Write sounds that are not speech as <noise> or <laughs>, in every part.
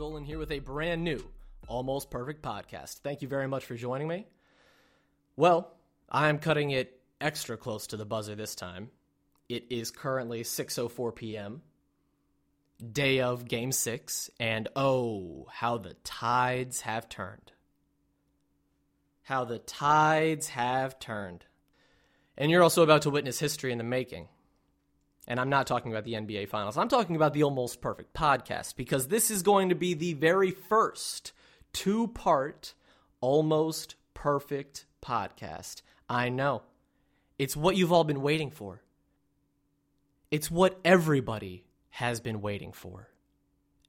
Dolan here with a brand new, almost perfect podcast. Thank you very much for joining me. Well, I'm cutting it extra close to the buzzer this time. It is currently 6:04 p.m. Day of game 6 and oh, how the tides have turned. How the tides have turned. And you're also about to witness history in the making. And I'm not talking about the NBA Finals. I'm talking about the Almost Perfect podcast because this is going to be the very first two part Almost Perfect podcast. I know. It's what you've all been waiting for. It's what everybody has been waiting for.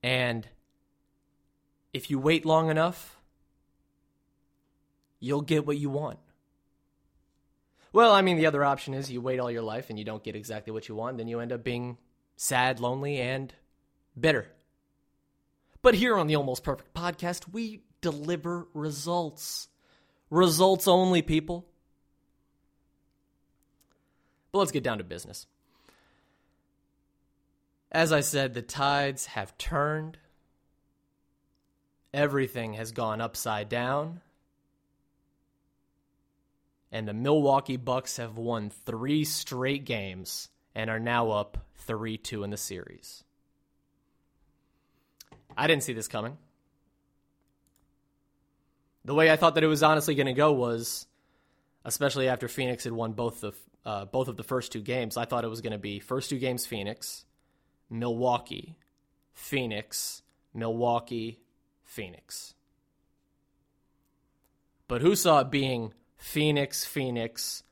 And if you wait long enough, you'll get what you want. Well, I mean, the other option is you wait all your life and you don't get exactly what you want, then you end up being sad, lonely, and bitter. But here on the Almost Perfect podcast, we deliver results. Results only, people. But let's get down to business. As I said, the tides have turned. Everything has gone upside down and the Milwaukee Bucks have won three straight games and are now up 3 2 in the series. I didn't see this coming. The way I thought that it was honestly going to go was, especially after Phoenix had won both the uh, both of the first two games, I thought it was going to be first two games Phoenix, Milwaukee, Phoenix, Milwaukee, Phoenix. But who saw it being Phoenix, Phoenix,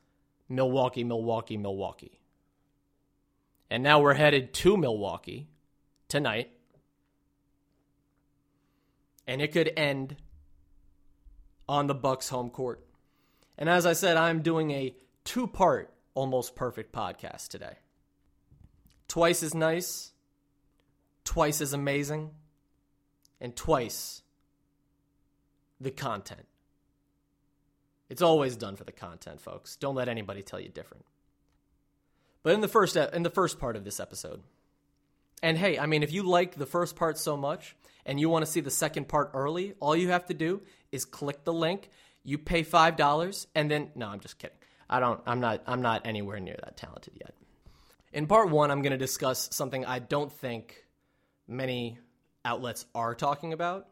Milwaukee, Milwaukee, Milwaukee. And now we're headed to Milwaukee tonight. And it could end on the Bucks home court. And as I said, I'm doing a two-part almost perfect podcast today. Twice as nice, twice as amazing, and twice the content. It's always done for the content, folks. Don't let anybody tell you different. But in the first in the first part of this episode, and hey, I mean, if you like the first part so much and you want to see the second part early, all you have to do is click the link. You pay five dollars, and then no, I'm just kidding. I don't. I'm not. I'm not anywhere near that talented yet. In part one, I'm going to discuss something I don't think many outlets are talking about,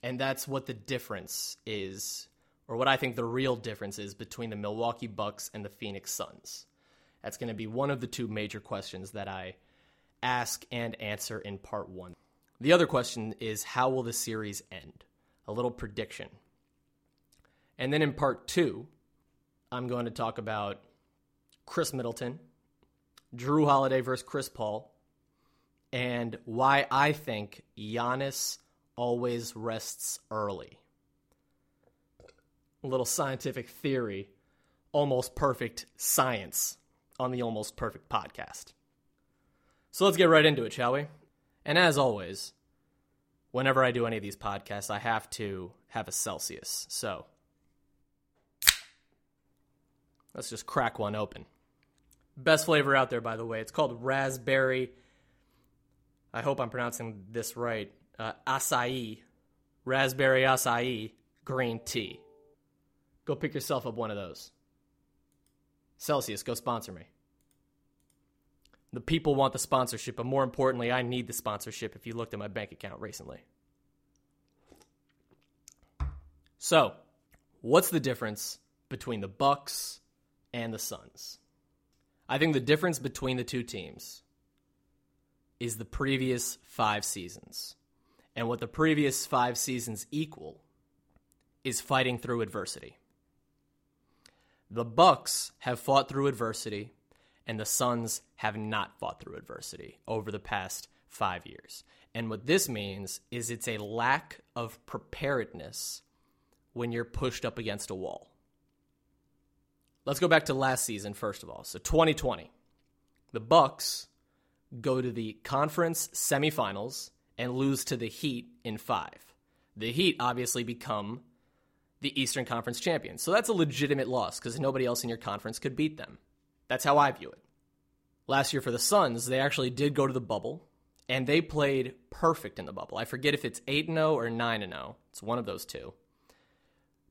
and that's what the difference is or what I think the real difference is between the Milwaukee Bucks and the Phoenix Suns. That's going to be one of the two major questions that I ask and answer in part one. The other question is how will the series end? A little prediction. And then in part two, I'm going to talk about Khris Middleton, Jrue Holiday versus Chris Paul, and why I think Giannis always rests early little scientific theory, almost perfect science on the Almost Perfect podcast. So let's get right into it, shall we? And as always, whenever I do any of these podcasts, I have to have a Celsius. So let's just crack one open. Best flavor out there, by the way. It's called raspberry. I hope I'm pronouncing this right. Uh, acai, raspberry acai green tea. Go pick yourself up one of those. Celsius, go sponsor me. The people want the sponsorship, but more importantly, I need the sponsorship if you looked at my bank account recently. So, what's the difference between the Bucks and the Suns? I think the difference between the two teams is the previous 5 seasons. And what the previous 5 seasons equal is fighting through adversity. The Bucks have fought through adversity, and the Suns have not fought through adversity over the past five years. And what this means is it's a lack of preparedness when you're pushed up against a wall. Let's go back to last season first of all. So 2020. The Bucks go to the conference semifinals and lose to the Heat in 5. The Heat obviously become the Eastern Conference champions. So that's a legitimate loss because nobody else in your conference could beat them. That's how I view it. Last year for the Suns, they actually did go to the bubble and they played perfect in the bubble. I forget if it's 8 0 or 9 0. It's one of those two.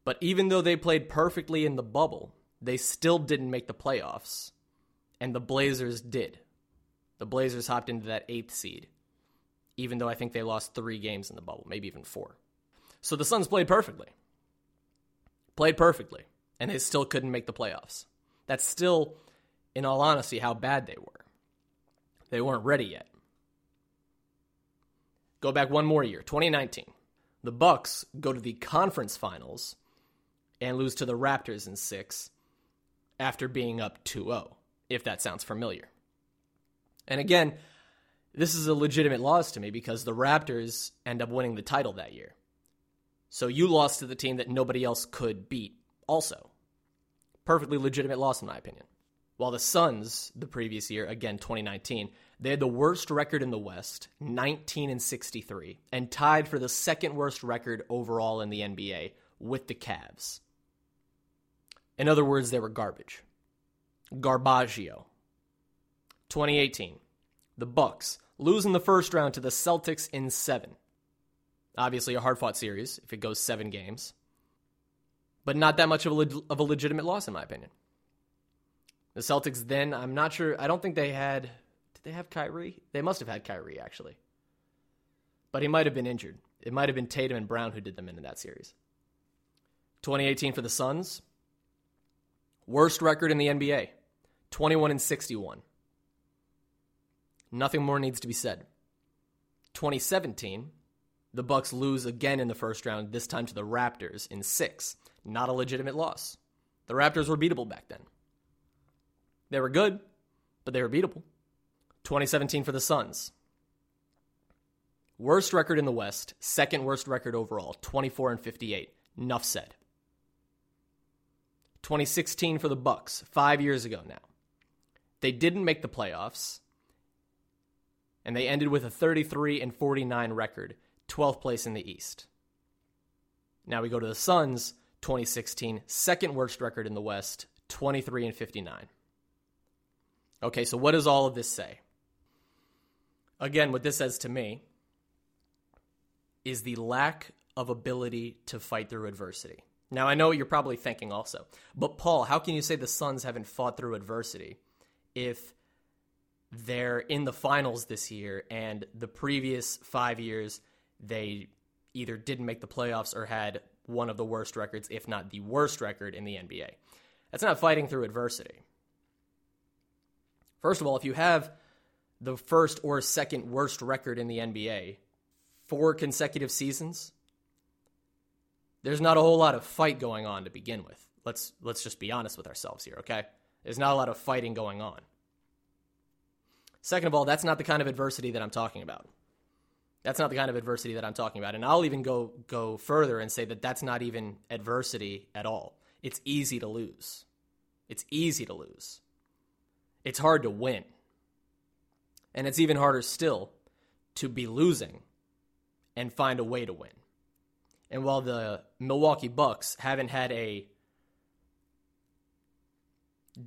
But even though they played perfectly in the bubble, they still didn't make the playoffs. And the Blazers did. The Blazers hopped into that eighth seed, even though I think they lost three games in the bubble, maybe even four. So the Suns played perfectly. Played perfectly. And they still couldn't make the playoffs. That's still, in all honesty, how bad they were. They weren't ready yet. Go back one more year, 2019. The Bucks go to the conference finals and lose to the Raptors in 6 after being up 2-0, if that sounds familiar. And again, this is a legitimate loss to me because the Raptors end up winning the title that year. So you lost to the team that nobody else could beat also. Perfectly legitimate loss in my opinion. While the Suns the previous year, again 2019, they had the worst record in the West, 19 and 63, and tied for the second worst record overall in the NBA with the Cavs. In other words, they were garbage. Garbaggio. 2018, the Bucks losing the first round to the Celtics in 7. Obviously a hard-fought series if it goes 7 games. But not that much of a, of a legitimate loss in my opinion. The Celtics then, I'm not sure, I don't think they had did they have Kyrie? They must have had Kyrie, actually. But he might have been injured. It might have been Tatum and Brown who did them in that series. 2018 for the Suns. Worst record in the NBA 21 and 61. Nothing more needs to be said. 2017, the Bucks lose again in the first round, this time to the Raptors in 6. Not a legitimate loss. The Raptors were beatable back then. They were good, but they were beatable. 2017 for the Suns. Worst record in the West, second worst record overall, 24 and 58. Enough said. 2016 for the Bucks, 5 years ago now. They didn't make the playoffs and they ended with a 33 and 49 record, 12th place in the East. Now we go to the Suns, 2016, second worst record in the West, 23 and 59. Okay, so what does all of this say? Again, what this says to me is the lack of ability to fight through adversity. Now, I know what you're probably thinking also, but Paul, how can you say the Suns haven't fought through adversity if they're in the finals this year and the previous five years they either didn't make the playoffs or had one of the worst records, if not the worst record in the NBA? That's not fighting through adversity. First of all, if you have the first or second worst record in the NBA four consecutive seasons, there's not a whole lot of fight going on to begin with. Let's let's just be honest with ourselves here, okay? There's not a lot of fighting going on. Second of all, that's not the kind of adversity that I'm talking about. That's not the kind of adversity that I'm talking about. And I'll even go go further and say that that's not even adversity at all. It's easy to lose. It's easy to lose. It's hard to win. And it's even harder still to be losing and find a way to win. And while the Milwaukee Bucks haven't had a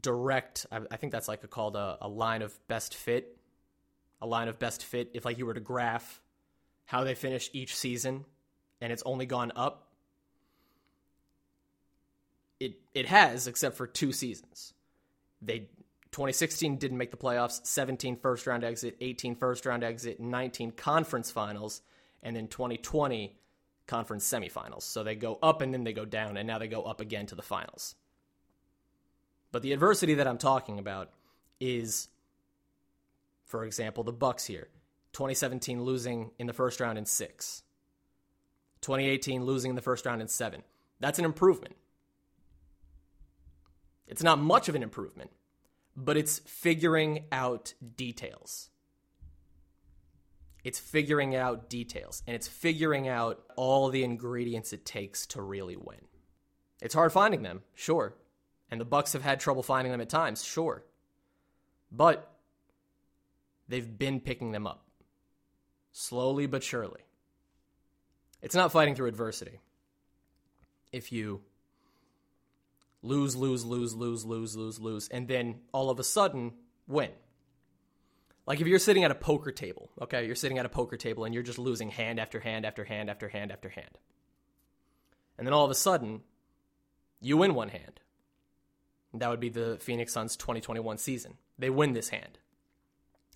direct, I think that's like a, called a, a line of best fit, a line of best fit. If like you were to graph how they finish each season, and it's only gone up, it it has except for two seasons. They 2016 didn't make the playoffs, 17 first round exit, 18 first round exit, 19 conference finals, and then 2020 conference semifinals. So they go up and then they go down, and now they go up again to the finals. But the adversity that I'm talking about is, for example, the Bucks here. 2017 losing in the first round in six. 2018 losing in the first round in seven. That's an improvement. It's not much of an improvement, but it's figuring out details. It's figuring out details and it's figuring out all the ingredients it takes to really win. It's hard finding them, sure. And the Bucks have had trouble finding them at times, sure. But they've been picking them up. Slowly but surely. It's not fighting through adversity. If you lose, lose, lose, lose, lose, lose, lose, and then all of a sudden win. Like if you're sitting at a poker table, okay, you're sitting at a poker table and you're just losing hand after hand after hand after hand after hand. And then all of a sudden, you win one hand. That would be the Phoenix Suns 2021 season. They win this hand.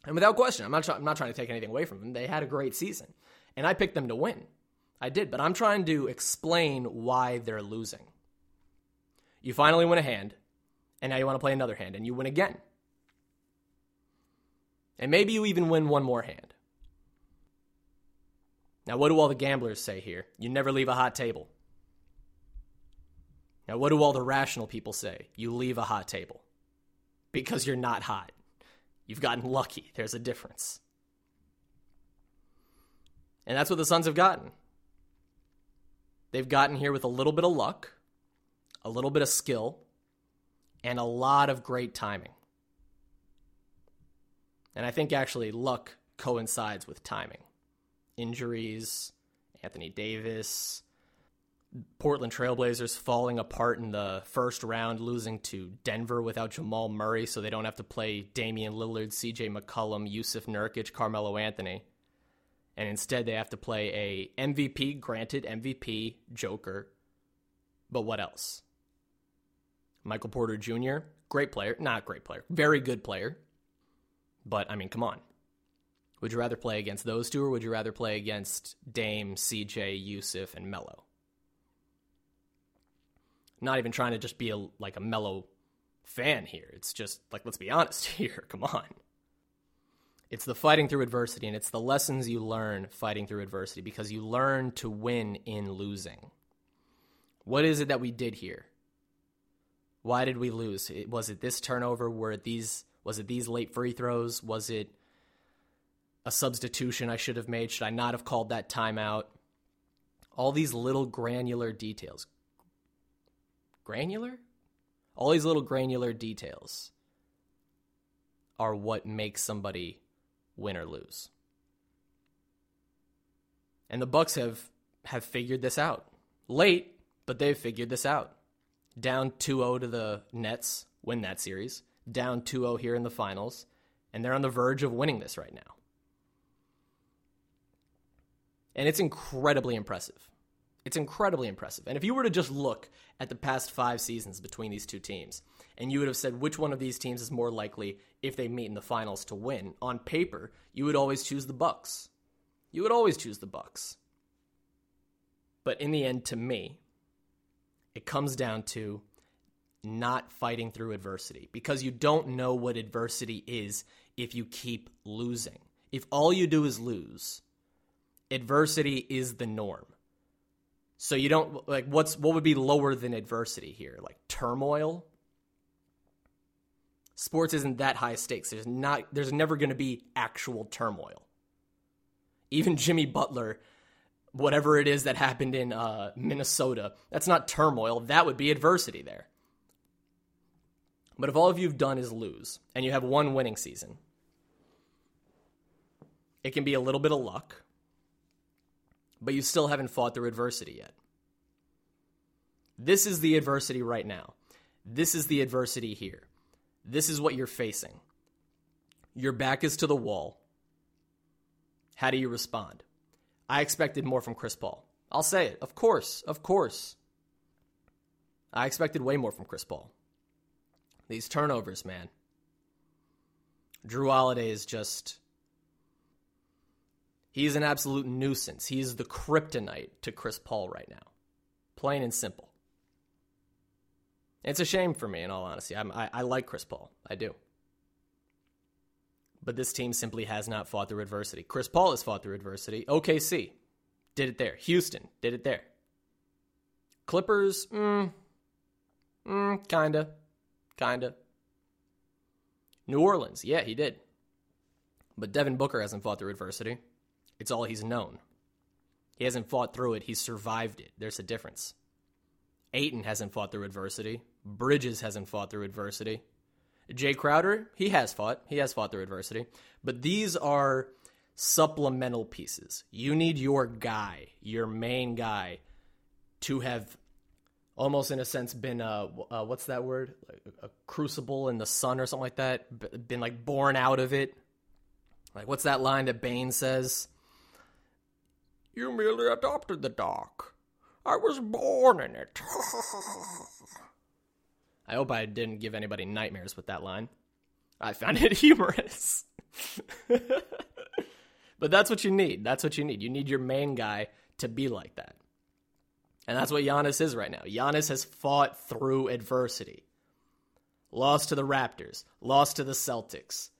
And without question, I'm not, try- I'm not trying to take anything away from them. They had a great season. And I picked them to win. I did, but I'm trying to explain why they're losing. You finally win a hand, and now you want to play another hand, and you win again. And maybe you even win one more hand. Now, what do all the gamblers say here? You never leave a hot table. Now, what do all the rational people say? You leave a hot table because you're not hot. You've gotten lucky. There's a difference. And that's what the Suns have gotten. They've gotten here with a little bit of luck, a little bit of skill, and a lot of great timing. And I think actually luck coincides with timing. Injuries, Anthony Davis, Portland Trailblazers falling apart in the first round, losing to Denver without Jamal Murray, so they don't have to play Damian Lillard, CJ McCollum, Jusuf Nurkic, Carmelo Anthony. And instead, they have to play a MVP, granted MVP, Joker. But what else? Michael Porter Jr., great player. Not great player, very good player. But, I mean, come on. Would you rather play against those two, or would you rather play against Dame, CJ, Jusuf, and Melo? Not even trying to just be a like a Melo fan here. It's just like let's be honest <laughs> here. Come on. It's the fighting through adversity and it's the lessons you learn fighting through adversity because you learn to win in losing. What is it that we did here? Why did we lose? Was it this turnover? Were it these was it these late free throws? Was it a substitution I should have made? Should I not have called that timeout? All these little granular details granular? All these little granular details are what makes somebody win or lose. And the Bucks have have figured this out. Late, but they've figured this out. Down 2-0 to the Nets, win that series. Down 2-0 here in the finals, and they're on the verge of winning this right now. And it's incredibly impressive. It's incredibly impressive. And if you were to just look at the past five seasons between these two teams, and you would have said which one of these teams is more likely if they meet in the finals to win, on paper, you would always choose the Bucks. You would always choose the Bucks. But in the end, to me, it comes down to not fighting through adversity because you don't know what adversity is if you keep losing. If all you do is lose, adversity is the norm. So you don't like what's what would be lower than adversity here? Like turmoil? Sports isn't that high stakes. There's not there's never going to be actual turmoil. Even Jimmy Butler whatever it is that happened in uh, Minnesota, that's not turmoil. That would be adversity there. But if all of you've done is lose and you have one winning season, it can be a little bit of luck but you still haven't fought through adversity yet. This is the adversity right now. This is the adversity here. This is what you're facing. Your back is to the wall. How do you respond? I expected more from Chris Paul. I'll say it. Of course. Of course. I expected way more from Chris Paul. These turnovers, man. Jrue Holiday is just He's an absolute nuisance. He's the kryptonite to Chris Paul right now. Plain and simple. It's a shame for me, in all honesty. I, I like Chris Paul. I do. But this team simply has not fought through adversity. Chris Paul has fought through adversity. OKC did it there. Houston did it there. Clippers, mm, mm, kinda, kinda. New Orleans, yeah, he did. But Devin Booker hasn't fought through adversity. It's all he's known. He hasn't fought through it, he's survived it. There's a difference. Ayton hasn't fought through adversity. Bridges hasn't fought through adversity. Jae Crowder, he has fought. He has fought through adversity. But these are supplemental pieces. You need your guy, your main guy, to have almost in a sense been a, uh, what's that word? Like a crucible in the sun or something like that. Been like born out of it Like, what's that line that Bane says? You merely adopted the dark. I was born in it. <laughs> I hope I didn't give anybody nightmares with that line. I found it <laughs> humorous. <laughs> but that's what you need. That's what you need. You need your main guy to be like that. And that's what Giannis is right now. Giannis has fought through adversity. Lost to the Raptors, lost to the Celtics,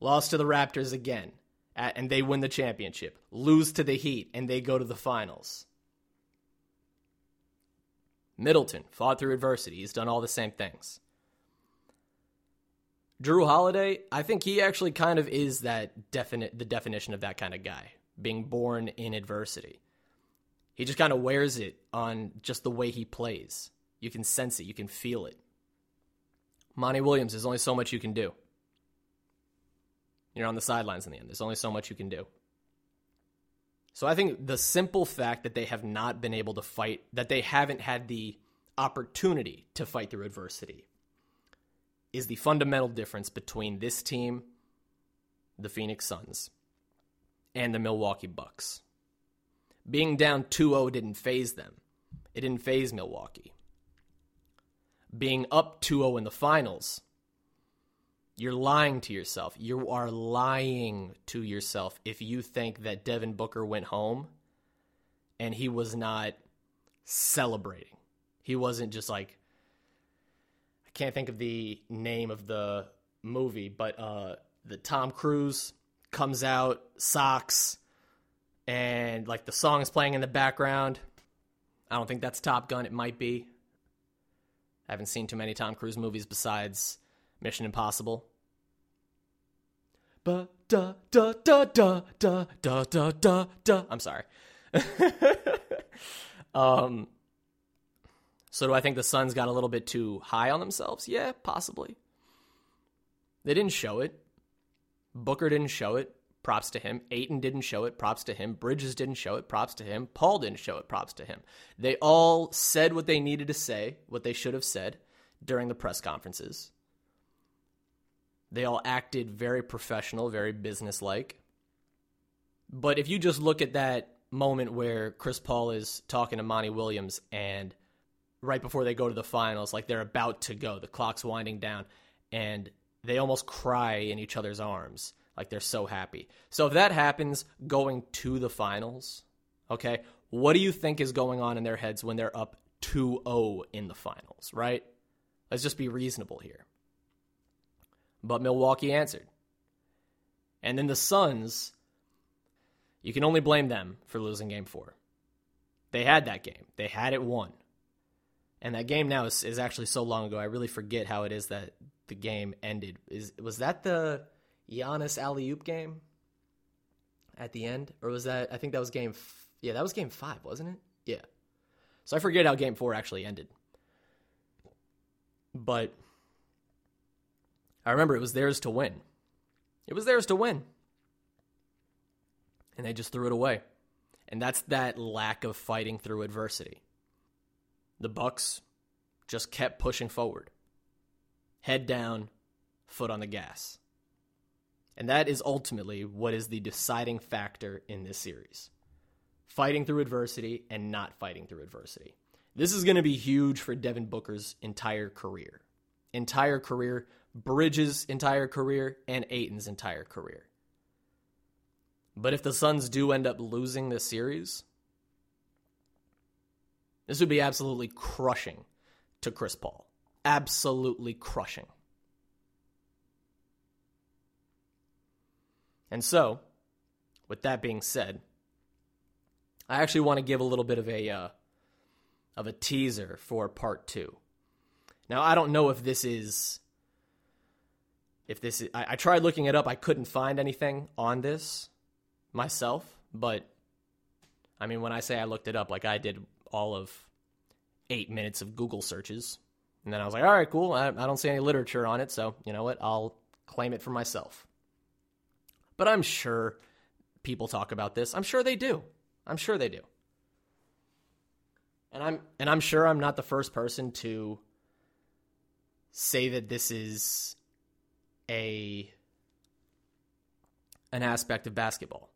lost to the Raptors again, and they win the championship. Lose to the Heat, and they go to the finals. Middleton fought through adversity. He's done all the same things. Jrue Holiday, I think he actually kind of is that definite the definition of that kind of guy, being born in adversity. He just kind of wears it on just the way he plays. You can sense it, you can feel it. Monty Williams, there's only so much you can do. You're on the sidelines in the end. There's only so much you can do. So I think the simple fact that they have not been able to fight, that they haven't had the opportunity to fight through adversity, is the fundamental difference between this team, the Phoenix Suns, and the Milwaukee Bucks. Being down 2 0 didn't faze them, it didn't faze Milwaukee. Being up 2 0 in the finals you're lying to yourself. You are lying to yourself if you think that Devin Booker went home and he was not celebrating. He wasn't just like I can't think of the name of the movie, but uh the Tom Cruise comes out, socks, and like the song is playing in the background. I don't think that's Top Gun. It might be. I haven't seen too many Tom Cruise movies besides Mission Impossible. Ba da da da da da da da da da. I'm sorry. <laughs> um. So do I think the Suns got a little bit too high on themselves? Yeah, possibly. They didn't show it. Booker didn't show it. Props to him. Ayton didn't show it. Props to him. Bridges didn't show it. Props to him. Paul didn't show it. Props to him. They all said what they needed to say, what they should have said during the press conferences. They all acted very professional, very businesslike. But if you just look at that moment where Chris Paul is talking to Monty Williams and right before they go to the finals, like they're about to go, the clock's winding down, and they almost cry in each other's arms. Like they're so happy. So if that happens going to the finals, okay, what do you think is going on in their heads when they're up 2 0 in the finals, right? Let's just be reasonable here. But Milwaukee answered. And then the Suns, you can only blame them for losing game four. They had that game, they had it won. And that game now is, is actually so long ago, I really forget how it is that the game ended. Is Was that the Giannis alley oop game at the end? Or was that, I think that was game, f- yeah, that was game five, wasn't it? Yeah. So I forget how game four actually ended. But I remember it was theirs to win. It was theirs to win. And they just threw it away. And that's that lack of fighting through adversity. The Bucks just kept pushing forward. Head down, foot on the gas. And that is ultimately what is the deciding factor in this series. Fighting through adversity and not fighting through adversity. This is going to be huge for Devin Booker's entire career. Entire career Bridges' entire career and Ayton's entire career. But if the Suns do end up losing this series, this would be absolutely crushing to Chris Paul. Absolutely crushing. And so, with that being said, I actually want to give a little bit of a uh, of a teaser for part two. Now, I don't know if this is if this is, I, I tried looking it up. I couldn't find anything on this myself, but I mean, when I say I looked it up, like I did all of eight minutes of Google searches. And then I was like, all right, cool. I, I don't see any literature on it. So, you know what? I'll claim it for myself. But I'm sure people talk about this. I'm sure they do. I'm sure they do. And I'm and I'm sure I'm not the first person to say that this is a an aspect of basketball.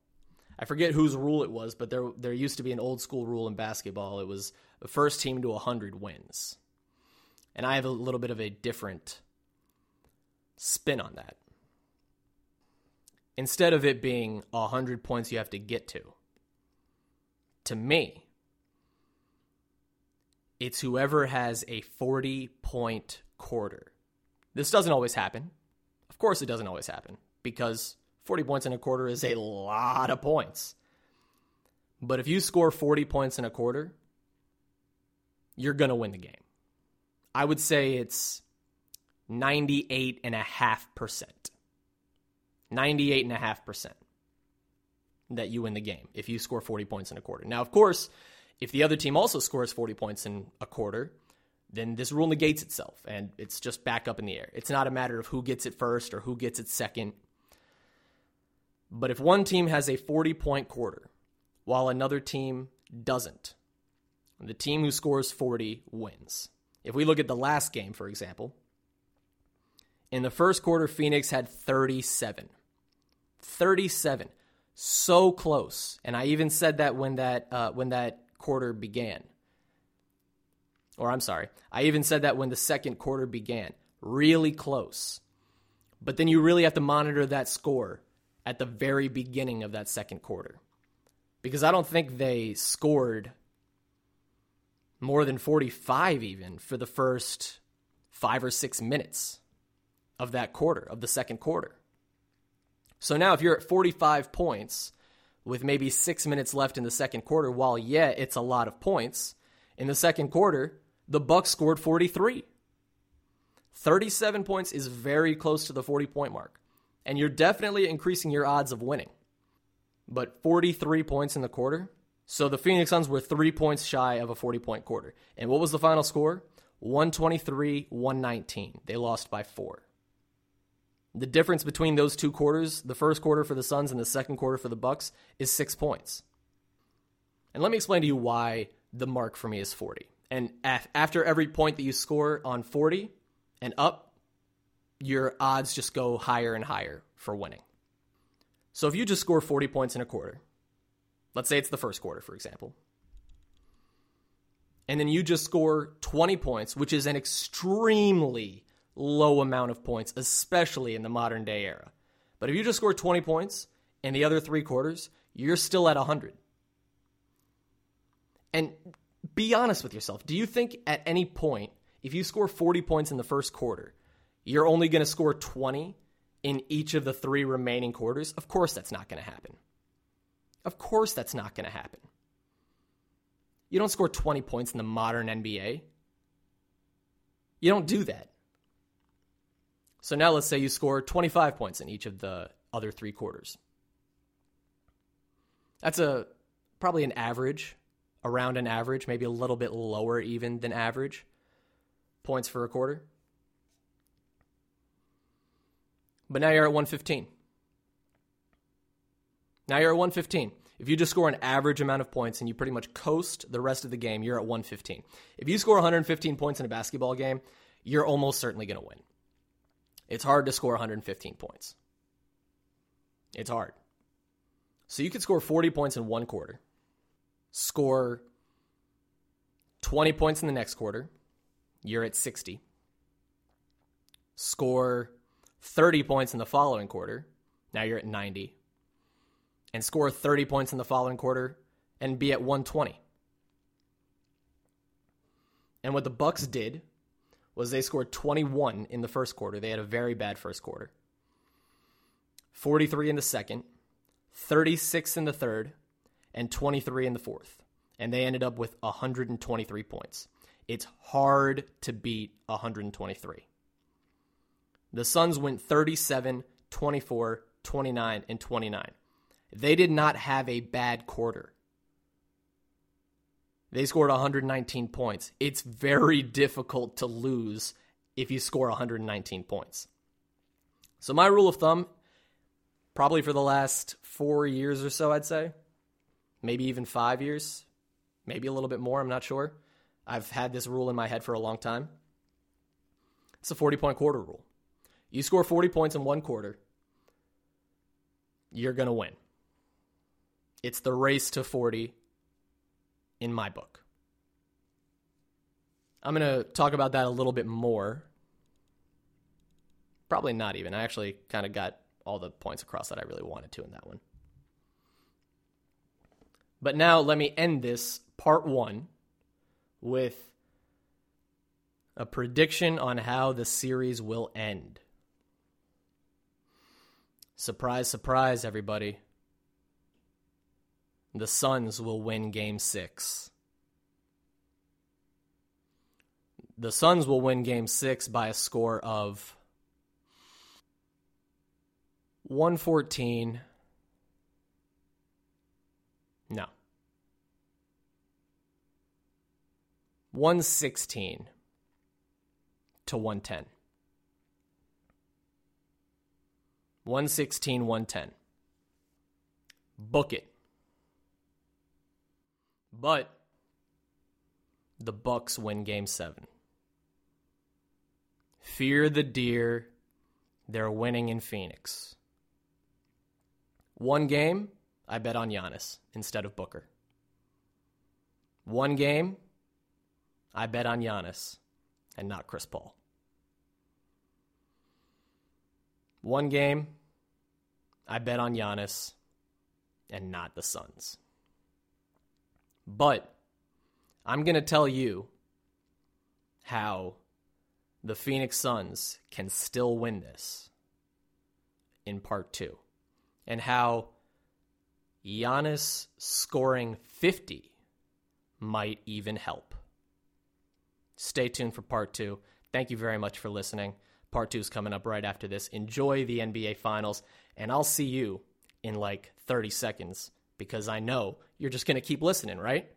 I forget whose rule it was, but there there used to be an old school rule in basketball. It was the first team to 100 wins. And I have a little bit of a different spin on that. Instead of it being 100 points you have to get to, to me, it's whoever has a 40 point quarter. This doesn't always happen. Of course, it doesn't always happen because 40 points in a quarter is a lot of points. But if you score 40 points in a quarter, you're going to win the game. I would say it's 98.5%. 98.5% that you win the game if you score 40 points in a quarter. Now, of course, if the other team also scores 40 points in a quarter, then this rule negates itself and it's just back up in the air. It's not a matter of who gets it first or who gets it second. But if one team has a 40 point quarter while another team doesn't, the team who scores 40 wins. If we look at the last game, for example, in the first quarter, Phoenix had 37. 37. So close. And I even said that when that uh, when that quarter began. Or I'm sorry, I even said that when the second quarter began. Really close. But then you really have to monitor that score at the very beginning of that second quarter. Because I don't think they scored more than 45 even for the first five or six minutes of that quarter, of the second quarter. So now if you're at 45 points with maybe six minutes left in the second quarter, while yeah, it's a lot of points, in the second quarter, the Bucks scored 43. 37 points is very close to the 40 point mark. And you're definitely increasing your odds of winning. But 43 points in the quarter, so the Phoenix Suns were three points shy of a 40 point quarter. And what was the final score? 123 119. They lost by four. The difference between those two quarters, the first quarter for the Suns and the second quarter for the Bucks, is six points. And let me explain to you why the mark for me is 40. And after every point that you score on 40 and up, your odds just go higher and higher for winning. So if you just score 40 points in a quarter, Let's say it's the first quarter, for example. And then you just score 20 points, which is an extremely low amount of points, especially in the modern day era. But if you just score 20 points in the other three quarters, you're still at 100. And be honest with yourself. Do you think at any point, if you score 40 points in the first quarter, you're only going to score 20 in each of the three remaining quarters? Of course, that's not going to happen. Of course, that's not going to happen. You don't score 20 points in the modern NBA. You don't do that. So now let's say you score 25 points in each of the other three quarters. That's a probably an average, around an average, maybe a little bit lower even than average points for a quarter. But now you're at 115. Now you're at 115. If you just score an average amount of points and you pretty much coast the rest of the game, you're at 115. If you score 115 points in a basketball game, you're almost certainly going to win. It's hard to score 115 points. It's hard. So you could score 40 points in one quarter, score 20 points in the next quarter, you're at 60. Score 30 points in the following quarter, now you're at 90 and score 30 points in the following quarter and be at 120. And what the Bucks did was they scored 21 in the first quarter. They had a very bad first quarter. 43 in the second, 36 in the third, and 23 in the fourth. And they ended up with 123 points. It's hard to beat 123. The Suns went 37, 24, 29, and 29. They did not have a bad quarter. They scored 119 points. It's very difficult to lose if you score 119 points. So, my rule of thumb, probably for the last four years or so, I'd say, maybe even five years, maybe a little bit more, I'm not sure. I've had this rule in my head for a long time. It's a 40 point quarter rule. You score 40 points in one quarter, you're going to win. It's the race to 40 in my book. I'm going to talk about that a little bit more. Probably not even. I actually kind of got all the points across that I really wanted to in that one. But now let me end this part one with a prediction on how the series will end. Surprise, surprise, everybody. The Suns will win game six. The Suns will win game six by a score of 114. No. 116 to 110. 116, 110. Book it. But the Bucks win game 7. Fear the deer. They're winning in Phoenix. One game, I bet on Giannis instead of Booker. One game, I bet on Giannis and not Chris Paul. One game, I bet on Giannis and not the Suns. But I'm going to tell you how the Phoenix Suns can still win this in part two and how Giannis scoring 50 might even help. Stay tuned for part two. Thank you very much for listening. Part two is coming up right after this. Enjoy the NBA Finals, and I'll see you in like 30 seconds because I know you're just going to keep listening, right?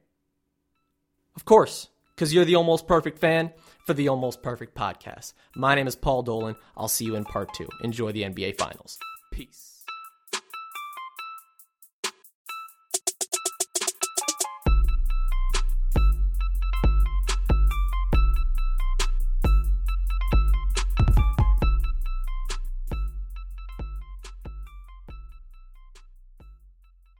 Of course, because you're the almost perfect fan for the almost perfect podcast. My name is Paul Dolan. I'll see you in part two. Enjoy the NBA Finals. Peace.